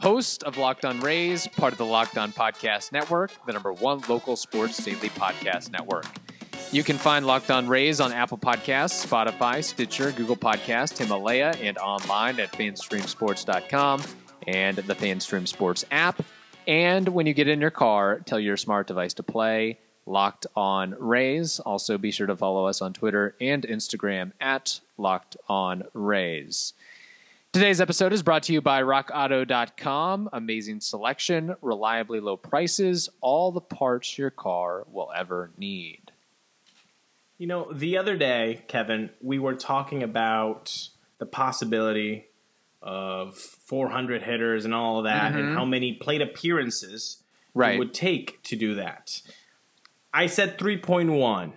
Host of Locked On Rays, part of the Locked On Podcast Network, the number one local sports daily podcast network. You can find Locked On Rays on Apple Podcasts, Spotify, Stitcher, Google Podcast, Himalaya, and online at fanstreamsports.com and the Fanstream Sports app. And when you get in your car, tell your smart device to play Locked On Rays. Also, be sure to follow us on Twitter and Instagram at Locked On Rays. Today's episode is brought to you by RockAuto.com. Amazing selection, reliably low prices, all the parts your car will ever need. You know, the other day, Kevin, we were talking about the possibility of 400 hitters and all of that, and mm-hmm. how many plate appearances Right. it would take to do that. I said 3.1.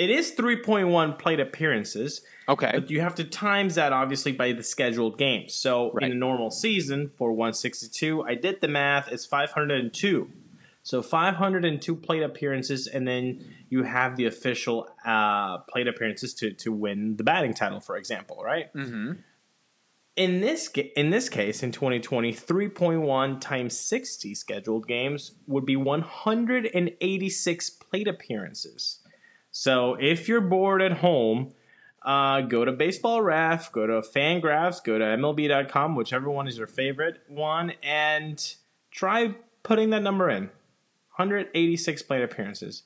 It is 3.1 plate appearances, Okay. but you have to times that obviously by the scheduled games. So Right. in a normal season for 162, I did the math, it's 502. So 502 plate appearances, and then you have the official uh, plate appearances to, to win the batting title, for example, right? Mm-hmm. In this in this case, in 2020, 3.1 times 60 scheduled games would be 186 plate appearances. So if you're bored at home, uh, go to Baseball Ref, go to Fangraphs, go to MLB.com, whichever one is your favorite one, and try putting that number in. 186 plate appearances.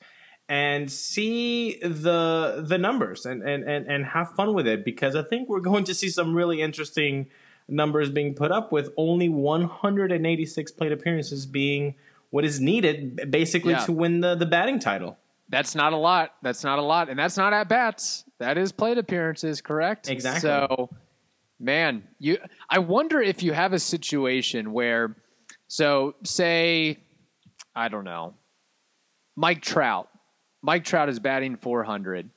And see the the numbers and, and, and, and have fun with it because I think we're going to see some really interesting numbers being put up with only 186 plate appearances being what is needed basically Yeah. to win the, the batting title. That's not a lot. That's not a lot. And that's not at bats. That is plate appearances, correct? Exactly. So, man, you I wonder if you have a situation where so say I don't know. Mike Trout. Mike Trout is batting 400.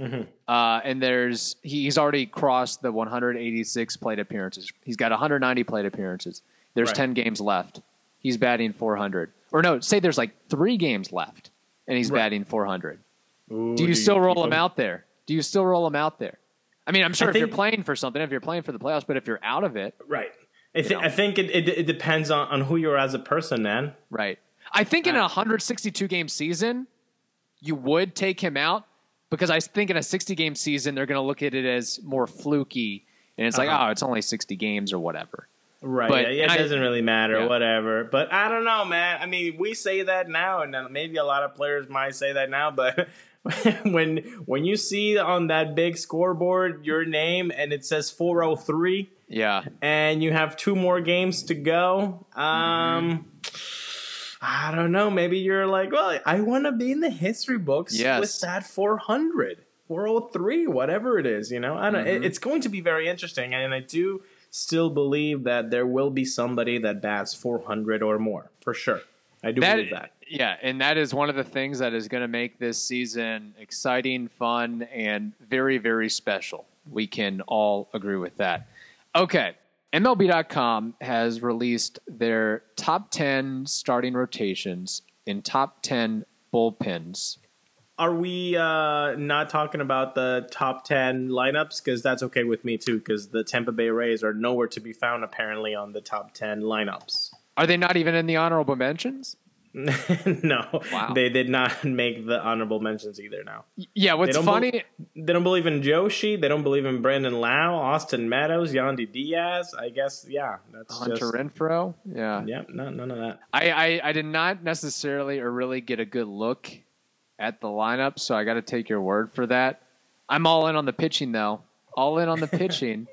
Mm-hmm. Uh, and there's he's already crossed the 186 plate appearances. He's got 190 plate appearances. There's Right. 10 games left. He's batting 400. Or no, say there's like three games left, and he's Right. batting 400. Ooh, Do you still roll him out there? Do you still roll him out there? I mean, I'm sure I if you're playing for something, if you're playing for the playoffs, but if you're out of it, Right. I, th-. I think it, it, it depends on, on who you are as a person, man. right? I think in a Uh, 162 game season, you would take him out because I think in a 60 game season, they're going to look at it as more fluky, and it's like, Uh-huh. oh, it's only 60 games or whatever. Right. But- yeah, it I- doesn't really matter, Yeah. whatever. But I don't know, man. I mean, we say that now, and maybe a lot of players might say that now, but when when you see on that big scoreboard your name and it says 403 Yeah, and you have two more games to go, um I don't know, maybe you're like, well, I want to be in the history books Yes. with that 400. 403, whatever it is, you know. I don't. It, Mhm. it's going to be very interesting, and I do still believe that there will be somebody that bats 400 or more for sure. I do believe that. Yeah, and that is one of the things that is going to make this season exciting, fun, and very, very special. We can all agree with that. Okay, MLB.com has released their top 10 starting rotations in top 10 bullpens. Are we uh, not talking about the top 10 lineups? Because that's okay with me too. Because the Tampa Bay Rays are nowhere to be found apparently on the top 10 lineups. Are they not even in the honorable mentions? no, Wow. they did not make the honorable mentions either. Now Yeah, what's don't funny? bel- they don't believe in Joshi. They don't believe in Brandon Lowe, Austin Meadows, Yandy Diaz. I guess yeah, that's Hunter just Renfroe? Yeah. yeah, no, none of that. I, I, I did not necessarily or really get a good look at the lineup, so I got to take your word for that. I'm all in on the pitching, though. All in on the pitching.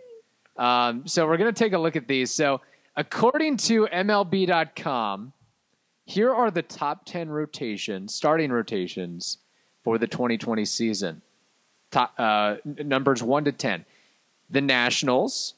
um, so we're going to take a look at these. So, according to MLB.com, here are the top 10 rotations, starting rotations for the 2020 season. Top, uh, numbers 1 to 10. The Nationals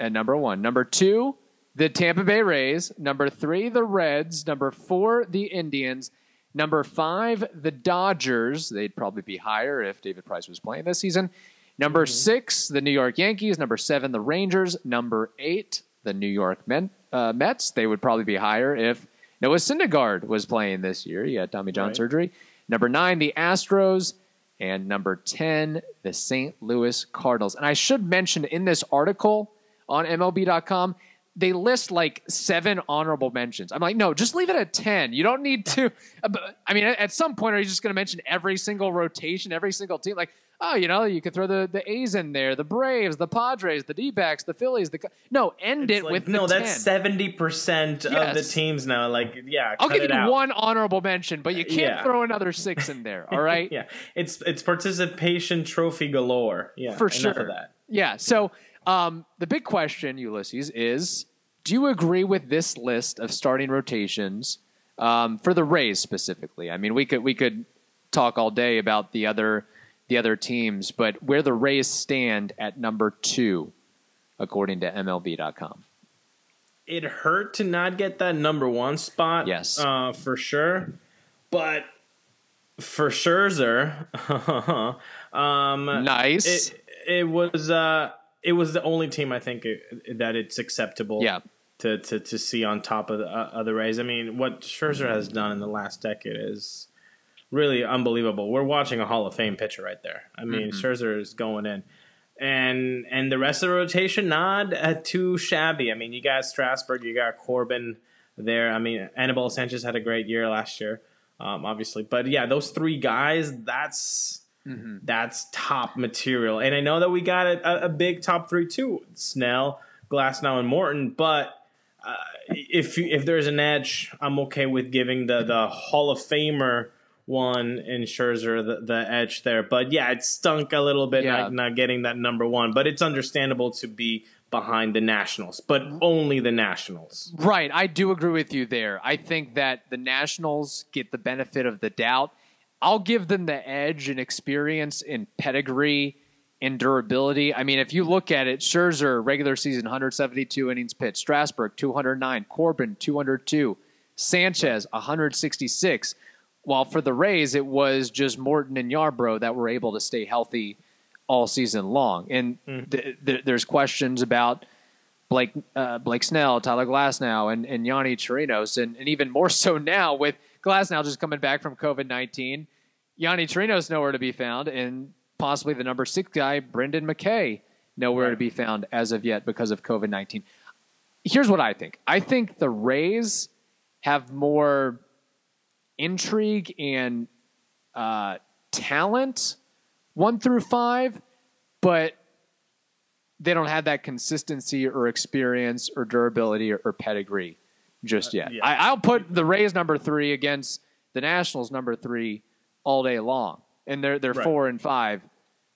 at number one. Number two, the Tampa Bay Rays. Number three, the Reds. Number four, the Indians. Number five, the Dodgers. They'd probably be higher if David Price was playing this season. Number Mm-hmm. six, the New York Yankees. Number seven, the Rangers. Number eight, the New York Men, uh, Mets. They would probably be higher if Noah Syndergaard was playing this year. He had Tommy John Right. surgery. Number nine, the Astros. And number 10, the St. Louis Cardinals. And I should mention in this article on MLB.com, they list like seven honorable mentions. I'm like, no, just leave it at 10. You don't need to. I mean, at some point, are you just going to mention every single rotation, every single team? Like, oh, you know, you could throw the, the A's in there, the Braves, the Padres, the D backs, the Phillies. The No, end it Like, with no, the that's 10. seventy percent of the teams now. Like, yeah, I'll give you out. one honorable mention, but you can't Yeah. throw another six in there. All right. Yeah, it's it's participation trophy galore. Yeah, for sure. Yeah. So um, the big question, Ulysses, is: Do you agree with this list of starting rotations um, for the Rays specifically? I mean, we could we could talk all day about the other the other teams, but where the Rays stand at number two, according to MLB.com. It hurt to not get that number one spot. Yes. uh, for sure. But for Scherzer, um, Nice. It, it was uh, it was the only team I think it, that it's acceptable. Yeah. To, to, to see on top of the uh, other Rays. I mean, what Scherzer has done in the last decade is really unbelievable. We're watching a Hall of Fame pitcher right there. I mean, Scherzer is going in, and and the rest of the rotation not uh, too shabby. I mean, you got Strasburg, you got Corbin there. I mean, Anibal Sanchez had a great year last year, um, obviously. But yeah, those three guys, that's that's top material. And I know that we got a, a big top three too: Snell, Glasnow, and Morton. But uh, if you- if there's an edge, I'm okay with giving the the Hall of Famer one in Scherzer the, the edge there. But yeah, it stunk a little bit Yeah. not, not getting that number one. But it's understandable to be behind the Nationals, but only the Nationals. Right, I do agree with you there. I think that the Nationals get the benefit of the doubt. I'll give them the edge in experience, in pedigree, in durability. I mean, if you look at it, Scherzer, regular season, 172 innings pitched. Strasburg, 209. Corbin, 202. Sanchez, 166. While for the Rays, it was just Morton and Yarbrough that were able to stay healthy all season long. And th- th- there's questions about Blake uh, Blake Snell, Tyler Glasnow, and and Yonny Chirinos, and, and even more so now with Glasnow just coming back from COVID nineteen. Yonny Chirinos nowhere to be found, and possibly the number six guy, Brendan McKay, nowhere to be found as of yet because of COVID nineteen. Here's what I think. I think the Rays have more intrigue and uh, talent one through five, but they don't have that consistency or experience or durability or, or pedigree just yet. yeah. I, I'll put the Rays number three against the Nationals number three all day long, and they're they're Right. four and five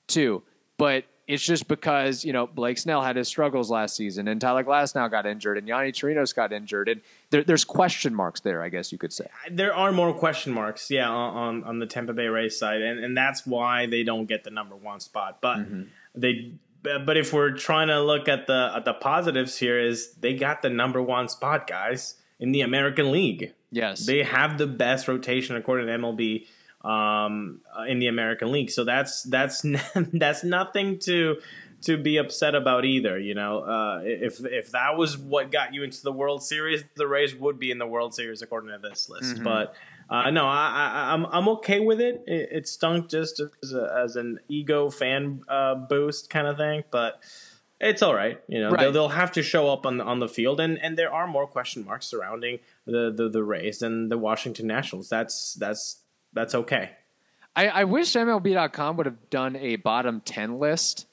too. But it's just because you know Blake Snell had his struggles last season, and Tyler Glasnow got injured, and Yonny Chirinos got injured, and there, there's question marks there. I guess you could say. there are more question marks, yeah, on, on, on the Tampa Bay Rays side, and, and that's why they don't get the number one spot. But mm-hmm. they, but if we're trying to look at the at the positives here, is they got the number one spot, guys, in the American League. Yes. They have the best rotation according to MLB um, uh, in the American League. So that's that's that's nothing to to be upset about either. You know, uh, if if that was what got you into the World Series, the Rays would be in the World Series according to this list. But uh, no, I, I, I'm I'm okay with it. It, it stunk just as, a, as an ego fan uh, boost kind of thing, but. It's all right, you know. Right. They'll, they'll have to show up on the, on the field, and, and there are more question marks surrounding the, the, the Rays than the Washington Nationals. That's that's that's okay. I, I wish MLB.com would have done a bottom 10 list,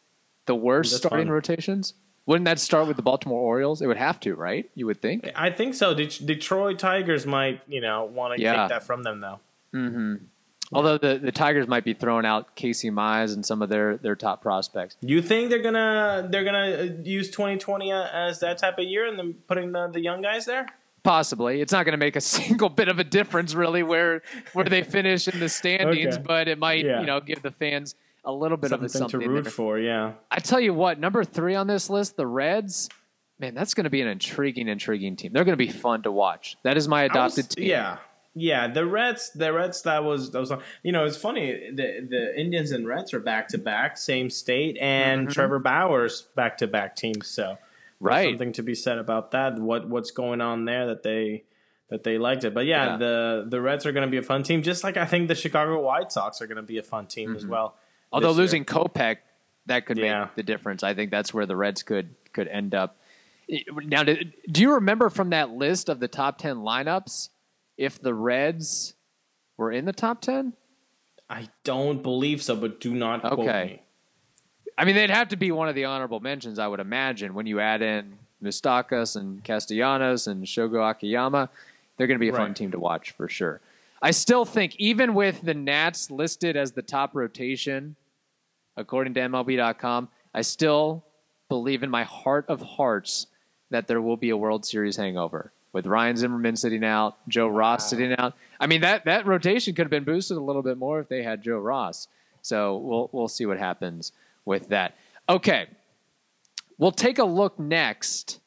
the worst That's starting fun. rotations. Wouldn't that start with the Baltimore Orioles? It would have to, right? You would think. I think so. Det- Detroit Tigers might, you know, want to Yeah. take that from them though. Although the, the Tigers might be throwing out Casey Mize and some of their, their top prospects. You think they're gonna they're gonna uh, use 2020 as that type of year and then putting the, the young guys there? Possibly. It's not going to make a single bit of a difference, really, where where they finish in the standings, Okay. but it might, Yeah. you know, give the fans a little bit of a Something, something to root there. for, yeah. I tell you what, number three on this list, the Reds. Man, that's going to be an intriguing, intriguing team. They're going to be fun to watch. That is my adopted was, team. Yeah, yeah. The Reds, the Reds. That was that was. You know, it's funny. The the Indians and Reds are back to back, same state, and Mhm. Trevor Bauer back to back teams. So Right. something to be said about that. What what's going on there that they that they liked it. But yeah, Yeah. the the Reds are going to be a fun team, just like I think the Chicago White Sox are going to be a fun team as Mhm. well. Although year. losing Kopech, that could Yeah. make the difference. I think that's where the Reds could could end up. Now, do do you remember from that list of the top ten lineups if the Reds were in the top ten? I don't believe so, but do not quote Okay. I mean, they'd have to be one of the honorable mentions, I would imagine, when you add in Moustakas and Castellanos and Shogo Akiyama. They're going to be a fun team to watch for sure. I still think, even with the Nats listed as the top rotation, according to MLB.com, I still believe in my heart of hearts that there will be a World Series hangover with Ryan Zimmerman sitting out, Joe Ross sitting out. I mean that that rotation could have been boosted a little bit more if they had Joe Ross. So we'll we'll see what happens with that. Okay, we'll take a look next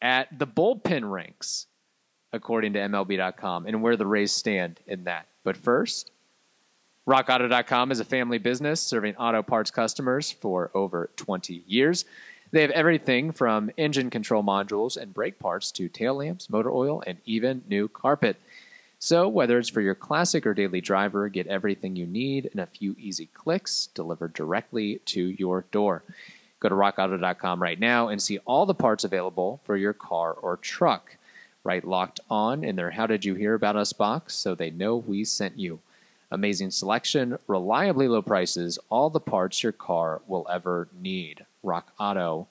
at the bullpen ranks according to MLB.com and where the Rays stand in that. But first, RockAuto.com is a family business serving auto parts customers for over 20 years. They have everything from engine control modules and brake parts to tail lamps, motor oil, and even new carpet. So, whether it's for your classic or daily driver, get everything you need in a few easy clicks delivered directly to your door. Go to rockauto.com right now and see all the parts available for your car or truck. Right locked on in their How Did You Hear About Us box so they know we sent you. Amazing selection, reliably low prices, all the parts your car will ever need. RockAuto.com.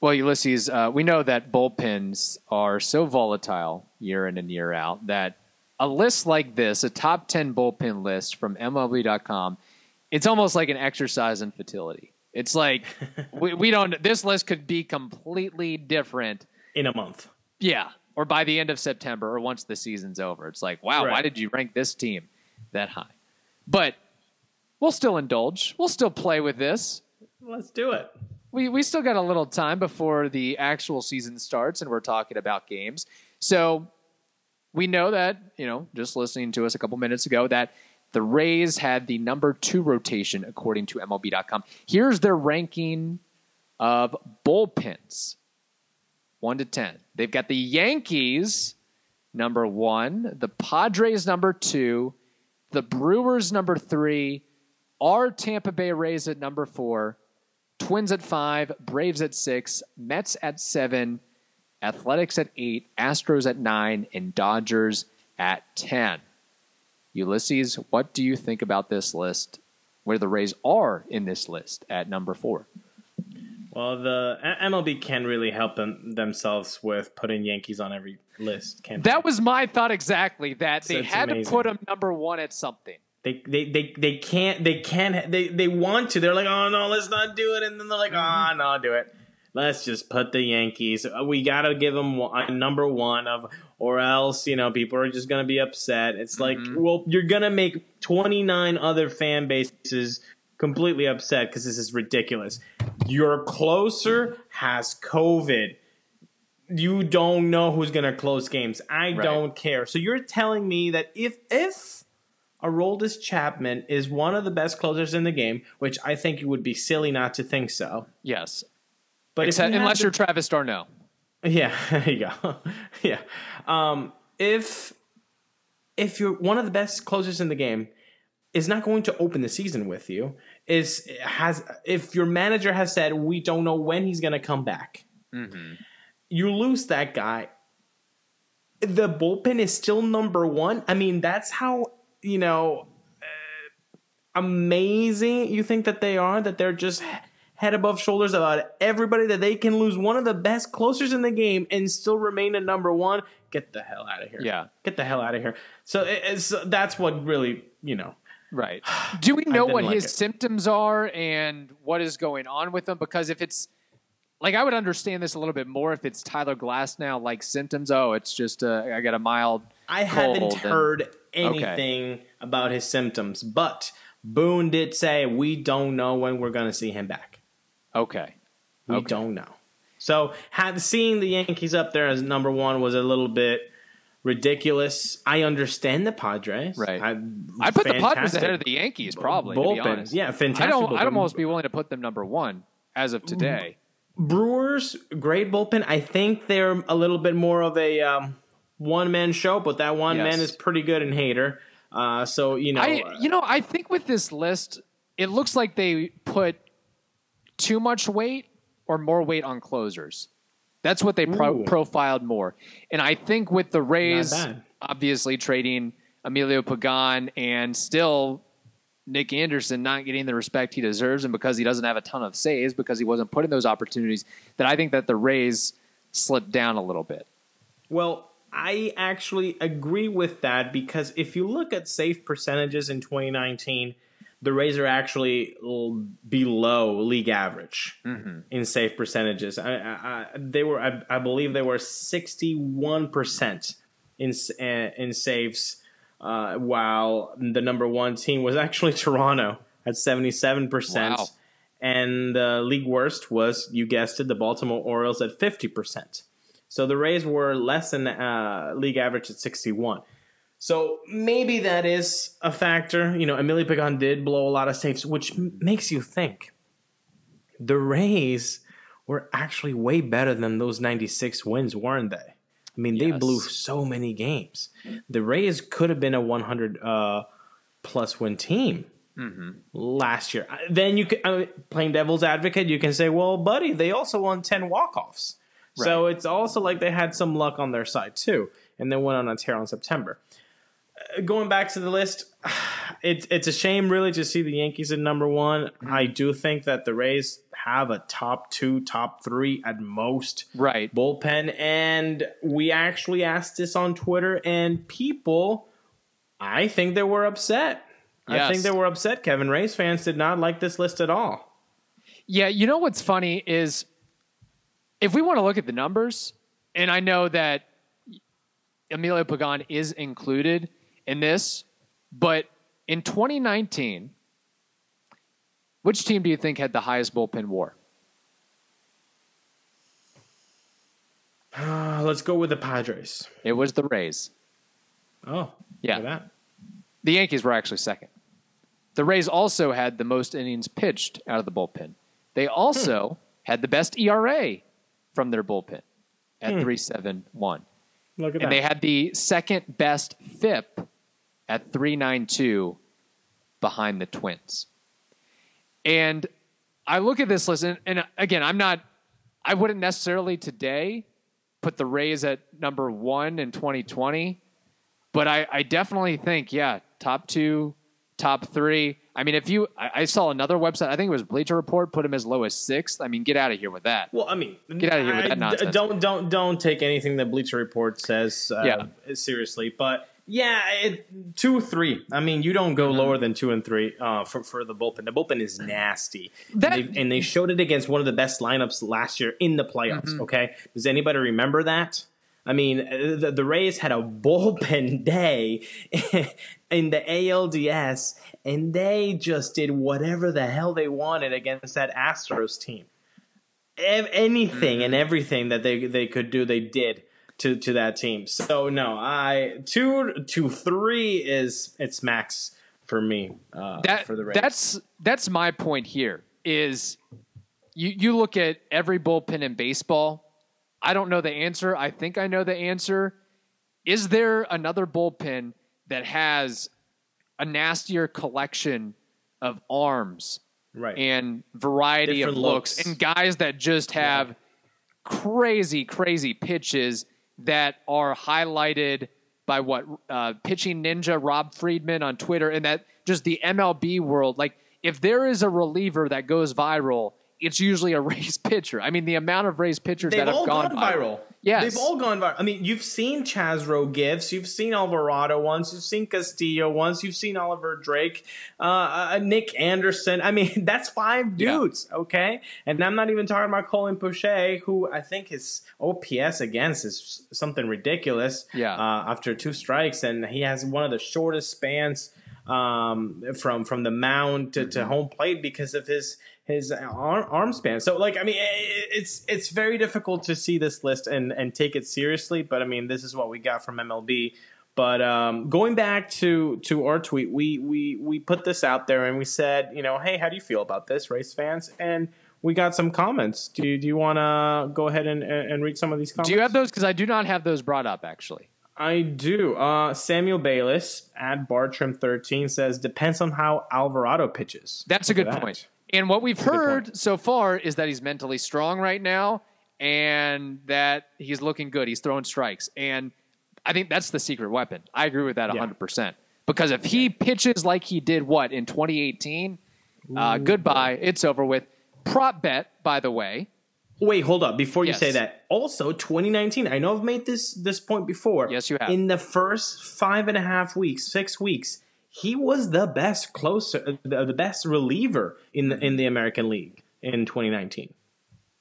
Well, Ulysses, uh, we know that bullpens are so volatile year in and year out that a list like this, a top 10 bullpen list from MLB.com, it's almost like an exercise in fertility. It's like we, we don't, this list could be completely different. In a month. Yeah. Or by the end of September or once the season's over. It's like, wow, why did you rank this team that high? But we'll still indulge. We'll still play with this Let's do it. We we still got a little time before the actual season starts and we're talking about games. So we know that, you know, just listening to us a couple minutes ago that the Rays had the number 2 rotation according to MLB.com. Here's their ranking of bullpens. 1 to 10. They've got the Yankees number 1, the Padres number 2, the Brewers number 3, our Tampa Bay Rays at number 4, Twins at five, Braves at six, Mets at seven, Athletics at eight, Astros at nine, and Dodgers at 10. Ulysses, what do you think about this list? Where the Rays are in this list at number four? Well, the MLB can really help them themselves with putting Yankees on every list. Can That was my thought exactly. That they That's had amazing. to put them number one at something. They, they they they can't they can't they they want to. They're like, oh no, let's not do it, and then they're like, ah, no, do it. Let's just put the Yankees. We gotta give them a number one of, or else you know people are just gonna be upset. It's like, Mhm. well, you're gonna make 29 other fan bases completely upset because this is ridiculous. Your closer has COVID. You don't know who's gonna close games. I Right. don't care. So you're telling me that if if Aroldis Chapman is one of the best closers in the game, which I think it would be silly not to think so. Yes. But Except, you unless the- you're Travis d'Arnaud. yeah, there you go. yeah. Um, if if you're one of the best closers in the game is not going to open the season with you, is has if your manager has said we don't know when he's going to come back, Mm-hmm. you lose that guy. The bullpen is still number one. I mean, that's how you know uh, amazing you think that they are. That they're just head above shoulders about everybody. That they can lose one of the best closers in the game and still remain a number one. Get the hell out of here. Yeah. get the hell out of here. So it- it's that's what really you know. Right. Do we know what like his it. symptoms are and what is going on with him? Because if it's like I would understand this a little bit more if it's Tyler Glasnow, like symptoms. Oh, it's just uh, I got a mild. I cold haven't and- anything about his symptoms, but Boone did say we don't know when we're going to see him back. Okay. We Okay. don't know. So, had seeing the Yankees up there as number one was a little bit ridiculous. I understand the Padres. Right. I, I put the Padres ahead of the Yankees, probably. To be bullpen. honest. Yeah, fantastic. I don't. I'd almost be willing to put them number one as of today. Brewers, great bullpen. I think they're a little bit more of a um, one man show, but that one Yes. man is pretty good in Hader. Uh, so you know, I, you know, I think with this list, it looks like they put too much weight or more weight on closers. That's what they pro- profiled more. And I think with the Rays, obviously trading Emilio Pagan and still Nick Anderson not getting the respect he deserves, and because he doesn't have a ton of saves because he wasn't put in those opportunities, that I think that the Rays slipped down a little bit. Well, I actually agree with that because if you look at save percentages in 2019, the Rays are actually below league average in save percentages. I, I, they were, I, I believe, they were 61 percent in s- uh, in saves, uh, while the number one team was actually Toronto at 77 percent. Wow. And the league worst was, you guessed it, the Baltimore Orioles at 50%. So the Rays were less than uh, league average at 61. So maybe that is a factor. You know, Emilio Pagan did blow a lot of saves, which m- makes you think the Rays were actually way better than those 96 wins, weren't they? I mean, they Yes. blew so many games. The Rays could have been a 100 uh, plus win team last year. Then you can, I mean, playing devil's advocate, you can say, well, buddy, they also won 10 So it's also like they had some luck on their side too, and then went on a tear on September. Uh, going back to the list, it's it's a shame really to see the Yankees at number one. I do think that the Rays have a top two, top three at most Right. bullpen, and we actually asked this on Twitter, and people, I think they were upset. I think they were upset. Kevin Rays fans did not like this list at all. Yeah, you know what's funny is if we want to look at the numbers, and I know that Emilio Pagan is included in this, but in 2019, which team do you think had the highest bullpen war? Uh, let's go with the Padres. It was the Rays. Oh, Yeah. that. The Yankees were actually second. The Rays also had the most innings pitched out of the bullpen. They also had the best ERA from their bullpen at hmm. 371. Look at and that. they had the second best FIP at 392 behind the Twins. And I look at this list, and, and again, I'm not, I wouldn't necessarily today put the Rays at number one in 2020, but I, I definitely think, yeah, top two, top three. I mean, if you, I, I saw another website, I think it was Bleacher Report, put him as low as sixth. I mean, get out of here with that. Well, I mean, Get out of here with that nonsense. Don't don't don't take anything that Bleacher Report says uh, Yeah. seriously. But yeah, it, two three. I mean, you don't Mm-hmm. go lower than two and three uh, for for the bullpen. The bullpen is nasty, That- and, they, and they showed it against one of the best lineups last year in the playoffs. Mm-hmm. Okay, does anybody remember that? I mean, uh, the, the Rays had a bullpen day in the ALDS, and they just did whatever the hell they wanted against that Astros team anything and everything that they they could do, they did to to that team. So no, I two to three is it's max for me uh, that, for the Rays. That's that's my point here. Is you you look at every bullpen in baseball. I don't know the answer. I think I know the answer. Is there another bullpen that has a nastier collection of arms right. and variety Different of looks, looks. and guys that just have crazy, crazy pitches that are highlighted by what uh, pitching ninja Rob Friedman on Twitter, and that just the MLB world. Like, if there is a reliever that goes viral, it's usually a raised pitcher. I mean, the amount of raised pitchers They've that have all gone, gone viral. Yes. They've all gone viral. I mean, you've seen Chaz Roe gifts, you've seen Alvarado once, you've seen Castillo once, you've seen Oliver Drake, uh, uh, Nick Anderson. I mean, that's five Yeah. dudes, okay? And I'm not even talking about Colin Poche, who I think his OPS against is something ridiculous. Yeah. Uh, after two strikes, and he has one of the shortest spans um, from from the mound to, to home plate because of his his arm, arm span. So like I mean it's it's very difficult to see this list and and take it seriously, but I mean this is what we got from MLB. But um, going back to to our tweet, we we we put this out there and we said, you know, hey, how do you feel about this, race fans? And we got some comments. Do you, do you want to go ahead and, and read some of these comments? Do you have those? Because I do not have those brought up actually. I do. Uh, Samuel Bayless at Bartram13 says, depends on how Alvarado pitches. That's a good that. point. And what we've That's heard so far is that he's mentally strong right now and that he's looking good. He's throwing strikes. And I think that's the secret weapon. I agree with that 100%. Yeah. Because if he pitches like he did, what, in 2018, uh, goodbye. It's over with. Prop bet, by the way. Wait, hold up. Before you yes. say that, also 2019. I know I've made this this point before. Yes, you have. In the first five and a half weeks, six weeks, he was the best closer, uh, the best reliever in the in the mm-hmm. American League in 2019.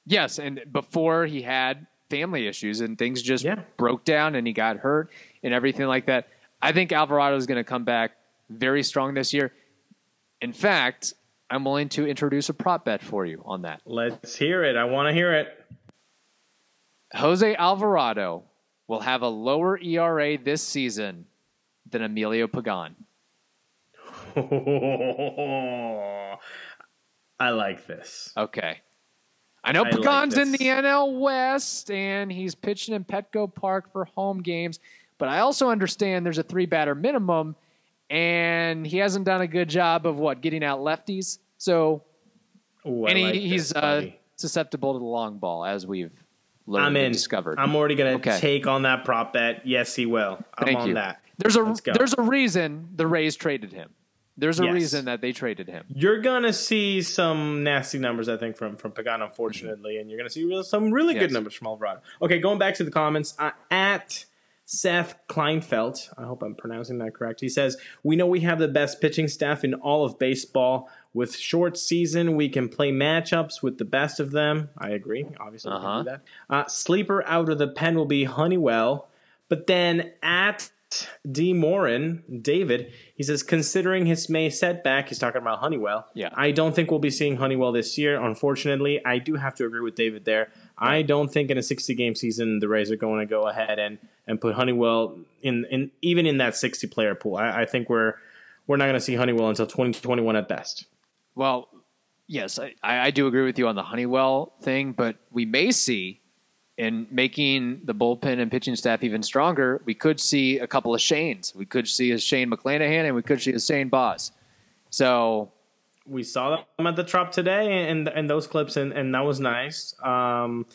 Yes, and before he had family issues and things just yeah. broke down and he got hurt and everything like that. I think Alvarado is going to come back very strong this year. In fact, I'm willing to introduce a prop bet for you on that. Let's hear it. I want to hear it. Jose Alvarado will have a lower ERA this season than Emilio Pagan. I like this. Okay. I know I Pagan's like in the NL West and he's pitching in Petco Park for home games, but I also understand there's a three batter minimum and he hasn't done a good job of what getting out lefties. So, Ooh, and he, like he's uh, susceptible to the long ball, as we've learned I'm in. discovered. I'm already going to okay. take on that prop bet. Yes, he will. I'm Thank on you. that. There's a there's a reason the Rays traded him. There's a yes. reason that they traded him. You're gonna see some nasty numbers, I think, from from Pagan, unfortunately, and you're gonna see real, some really yes. good numbers from Alvarado. Okay, going back to the comments uh, at Seth Kleinfeld. I hope I'm pronouncing that correct. He says, We know we have the best pitching staff in all of baseball. With short season, we can play matchups with the best of them. I agree. Obviously, uh-huh. that. Uh, sleeper out of the pen will be Honeywell. But then at D. Morin, David, he says, considering his May setback, he's talking about Honeywell. Yeah. I don't think we'll be seeing Honeywell this year. Unfortunately, I do have to agree with David there. I don't think in a 60 game season the Rays are going to go ahead and, and put Honeywell in, in even in that 60 player pool. I, I think we're we're not going to see Honeywell until 2021 at best. Well, yes, I, I do agree with you on the Honeywell thing, but we may see in making the bullpen and pitching staff even stronger, we could see a couple of Shanes. We could see a Shane McClanahan and we could see a Shane Baz. So we saw them at the Trop today and and those clips and, and that was nice. Um,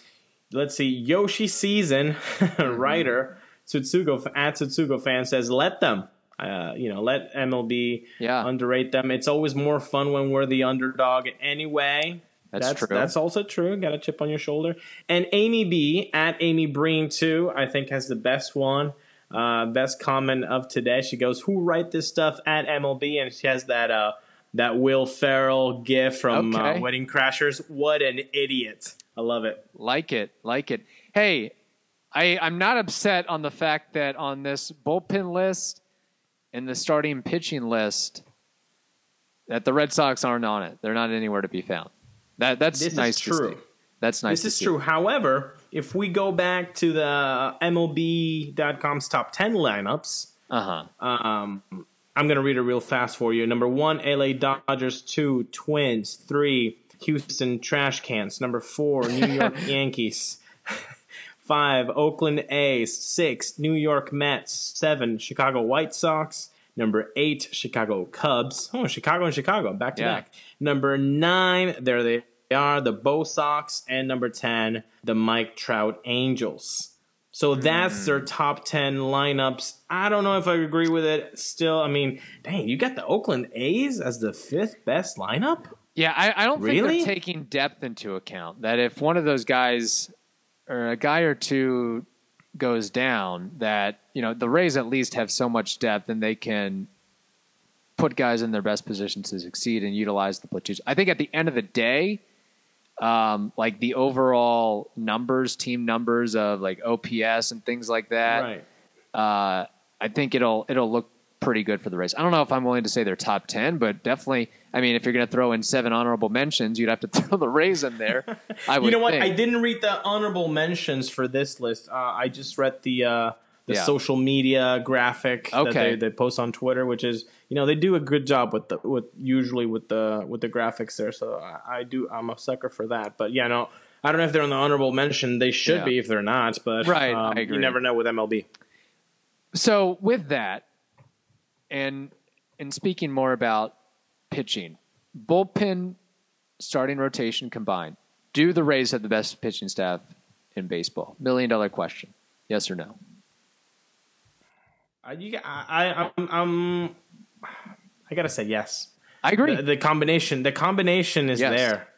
let's see, Yoshi Season writer Tsutsugo at Tsutsugo fan says let them. Uh, you know, let MLB yeah. underrate them. It's always more fun when we're the underdog anyway. That's, that's, true. That's also true. Got a chip on your shoulder. And Amy B at Amy Breen too, I think has the best one. Uh, best comment of today. She goes, "Who write this stuff at MLB?" And she has that uh, that Will Ferrell gif from uh, okay. uh, Wedding Crashers. What an idiot! I love it. Like it, like it. Hey, I I'm not upset on the fact that on this bullpen list and the starting pitching list that the Red Sox aren't on it. They're not anywhere to be found. That that's this nice. true. That's nice. This is see. true. However, if we go back to the MLB.com's top ten lineups, uh huh. Um, I'm going to read it real fast for you. Number one, LA Dodgers. Two, Twins. Three, Houston Trash Cans. Number four, New York Yankees. Five, Oakland A's. Six, New York Mets. Seven, Chicago White Sox. Number eight, Chicago Cubs. Oh, Chicago and Chicago, back to yeah. back. Number nine, there they are, the Bo Sox. And number 10, the Mike Trout Angels. So that's mm. their top 10 lineups. I don't know if I agree with it still. I mean, dang, you got the Oakland A's as the fifth best lineup? Yeah, I, I don't really? think they're taking depth into account. That if one of those guys or a guy or two goes down, that, you know, the Rays at least have so much depth and they can put guys in their best position to succeed and utilize the platoons. I think at the end of the day, um, like the overall numbers, team numbers of like OPS and things like that. Right. Uh, I think it'll it'll look pretty good for the race. I don't know if I'm willing to say they're top ten, but definitely I mean, if you're going to throw in seven honorable mentions, you'd have to throw the Rays in there. I would you know what? think. I didn't read the honorable mentions for this list. Uh, I just read the uh, the Yeah. social media graphic that Okay. they, they post on Twitter, which is you know they do a good job with the with usually with the with the graphics there. So I, I do I'm a sucker for that. But yeah, no, I don't know if they're on the honorable mention. They should Yeah. be if they're not. But Right, um, you never know with MLB. So with that, and and speaking more about pitching, bullpen starting rotation combined, do the Rays have the best pitching staff in baseball? Million dollar question. Yes or no? I, you, I, I I'm, I'm I gotta say yes. I agree. The, the combination, the combination is Yes. there.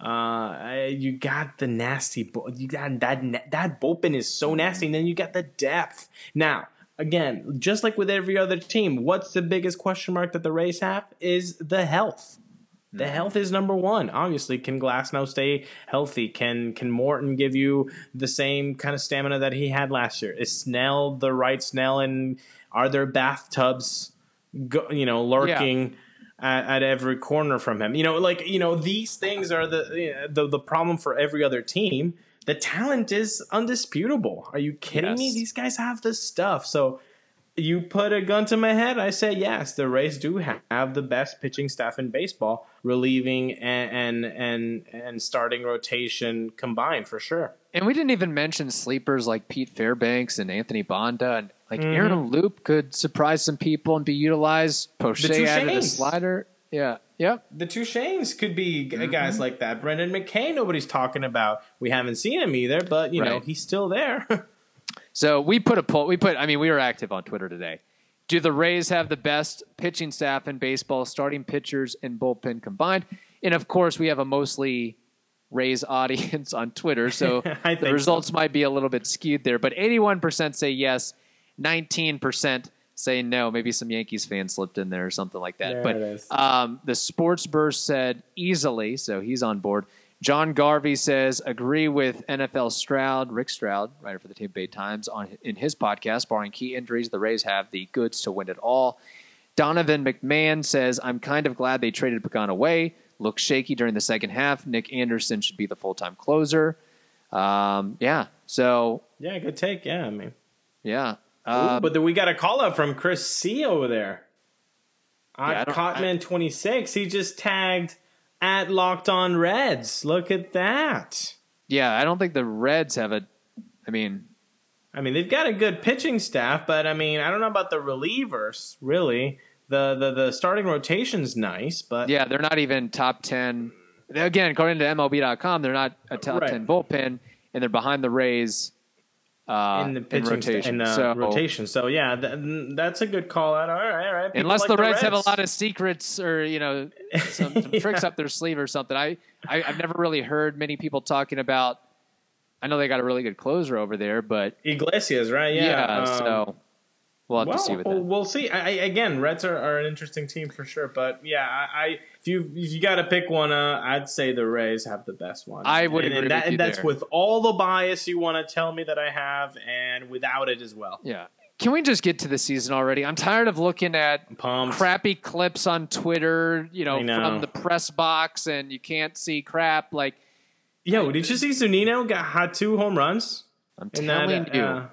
Uh, you got the nasty. You got that. That bullpen is so nasty, and then you got the depth. Now, again, just like with every other team, what's the biggest question mark that the Rays have is the health. The mm-hmm. health is number one. Obviously, can Glasnow stay healthy? Can can Morton give you the same kind of stamina that he had last year? Is Snell the right Snell? And are there bathtubs, go, you know, lurking at, at every corner from him? You know, like you know, these things are the the the problem for every other team. The talent is undisputable. Are you kidding me? These guys have the stuff. So you put a gun to my head, I say yes. The Rays do have the best pitching staff in baseball, relieving and and and, and starting rotation combined for sure. And we didn't even mention sleepers like Pete Fairbanks and Anthony Banda and like Mm-hmm. Aaron Loup could surprise some people and be utilized. Poche added a slider. Yeah. Yep. The two Shanes could be g- mm-hmm. guys like that. Brendan McKay, nobody's talking about. We haven't seen him either, but you know he's still there. So we put a poll. We put. I mean, we were active on Twitter today. Do the Rays have the best pitching staff in baseball, starting pitchers and bullpen combined? And of course, we have a mostly Rays audience on Twitter, so the results might be a little bit skewed there. But 81% say yes, 19% say no. Maybe some Yankees fans slipped in there or something like that. There but um, the Sports Burst said easily, so he's on board. John Garvey says agree with NFL Stroud, Rick Stroud, writer for the Tampa Bay Times, on in his podcast. Barring key injuries, the Rays have the goods to win it all. Donovan McMahon says I'm kind of glad they traded Pagan away. Looked shaky during the second half. Nick Anderson should be the full time closer. Um, yeah. So yeah, good take. Yeah, I mean, yeah. Ooh, Uh, but then we got a call out from Chris C over there. Yeah, I At don't- Cotman twenty six, he just tagged at Locked On Reds. Look at that. yeah. I don't think the Reds have a. I mean, I mean, they've got a good pitching staff, but I mean, I don't know about the relievers. Really, the the the starting rotation's nice, but Yeah, they're not even top 10. Again, according to MLB.com, they're not a top Right. 10 bullpen, and they're behind the Rays uh, in the pitching rotation. in so, rotation. So yeah, th- that's a good call out. All right, all right. People unless like the Reds, have a lot of secrets or you know some, some tricks up their sleeve or something, I, I I've never really heard many people talking about. I know they got a really good closer over there, but Iglesias, right? Yeah. yeah, um, so we'll have well, to see with we'll, that. we'll see. I, I, again, Reds are, are an interesting team for sure, but yeah, I, I if you if you got to pick one, uh, I'd say the Rays have the best one. I would and, agree and that, with you and that's there. with all the bias you want to tell me that I have, and without it as well. Yeah. Can we just get to the season already? I'm tired of looking at crappy clips on Twitter, you know, know. from the press box and you can't see crap. Like, Yo, did you see Zunino got had two home runs? I'm telling that, you. uh,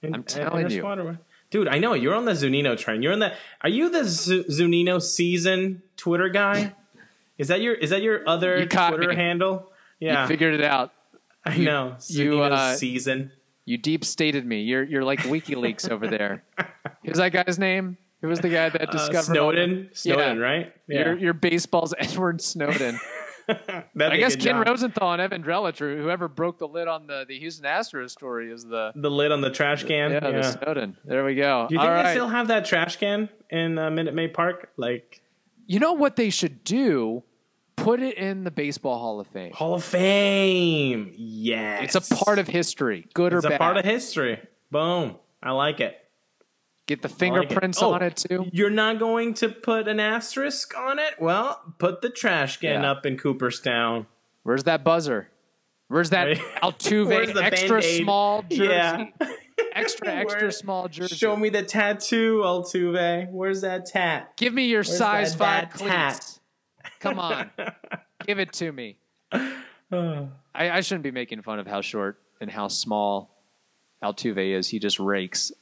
in- I'm in telling you. squad or what? Dude, I know you're on the Zunino train. You're in the. Are you the Z- Zunino season Twitter guy? Is that your Is that your other You Twitter me. handle? Yeah, You figured it out. I know. you, Zunino uh, season. You deep stated me. You're you're like WikiLeaks over there. Who's that guy's name? Who was the guy that Uh, discovered the- Snowden. Snowden, Yeah. right? Your your baseball's Edward Snowden. I guess Ken job. Rosenthal and Evan Drellich, or whoever broke the lid on the, the Houston Astros story, is the The lid on the trash can. yeah, Yeah. the Snowden. There we go. Do you All think right. they still have that trash can in uh, Minute Maid Park? Like You know what they should do? Put it in the Baseball Hall of Fame. Hall of Fame. Yes. It's a part of history, good It's or bad. It's a part of history. Boom. I like it. Get the I like it. fingerprints Oh, on it too. You're not going to put an asterisk on it? Well, put the trash can Yeah. up in Cooperstown. Where's that buzzer? Where's that Right. Altuve Where's the extra Band-Aid? small jersey? Yeah. Extra extra Where- small jersey. Show me the tattoo, Altuve. Where's that tat? Give me your Where's size five tat? Come on, give it to me. I, I shouldn't be making fun of how short and how small Altuve is. He just rakes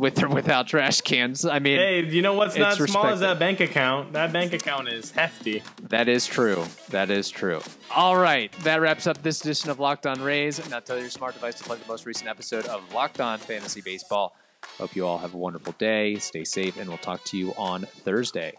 with or without trash cans. I mean, hey, you know what's not small respected. is that bank account. That bank account is hefty. that is true. That is true. All right, that wraps up this edition of Locked On Rays. Now tell your smart device to play the most recent episode of Locked On Fantasy Baseball. Hope you all have a wonderful day. Stay safe, and we'll talk to you on Thursday.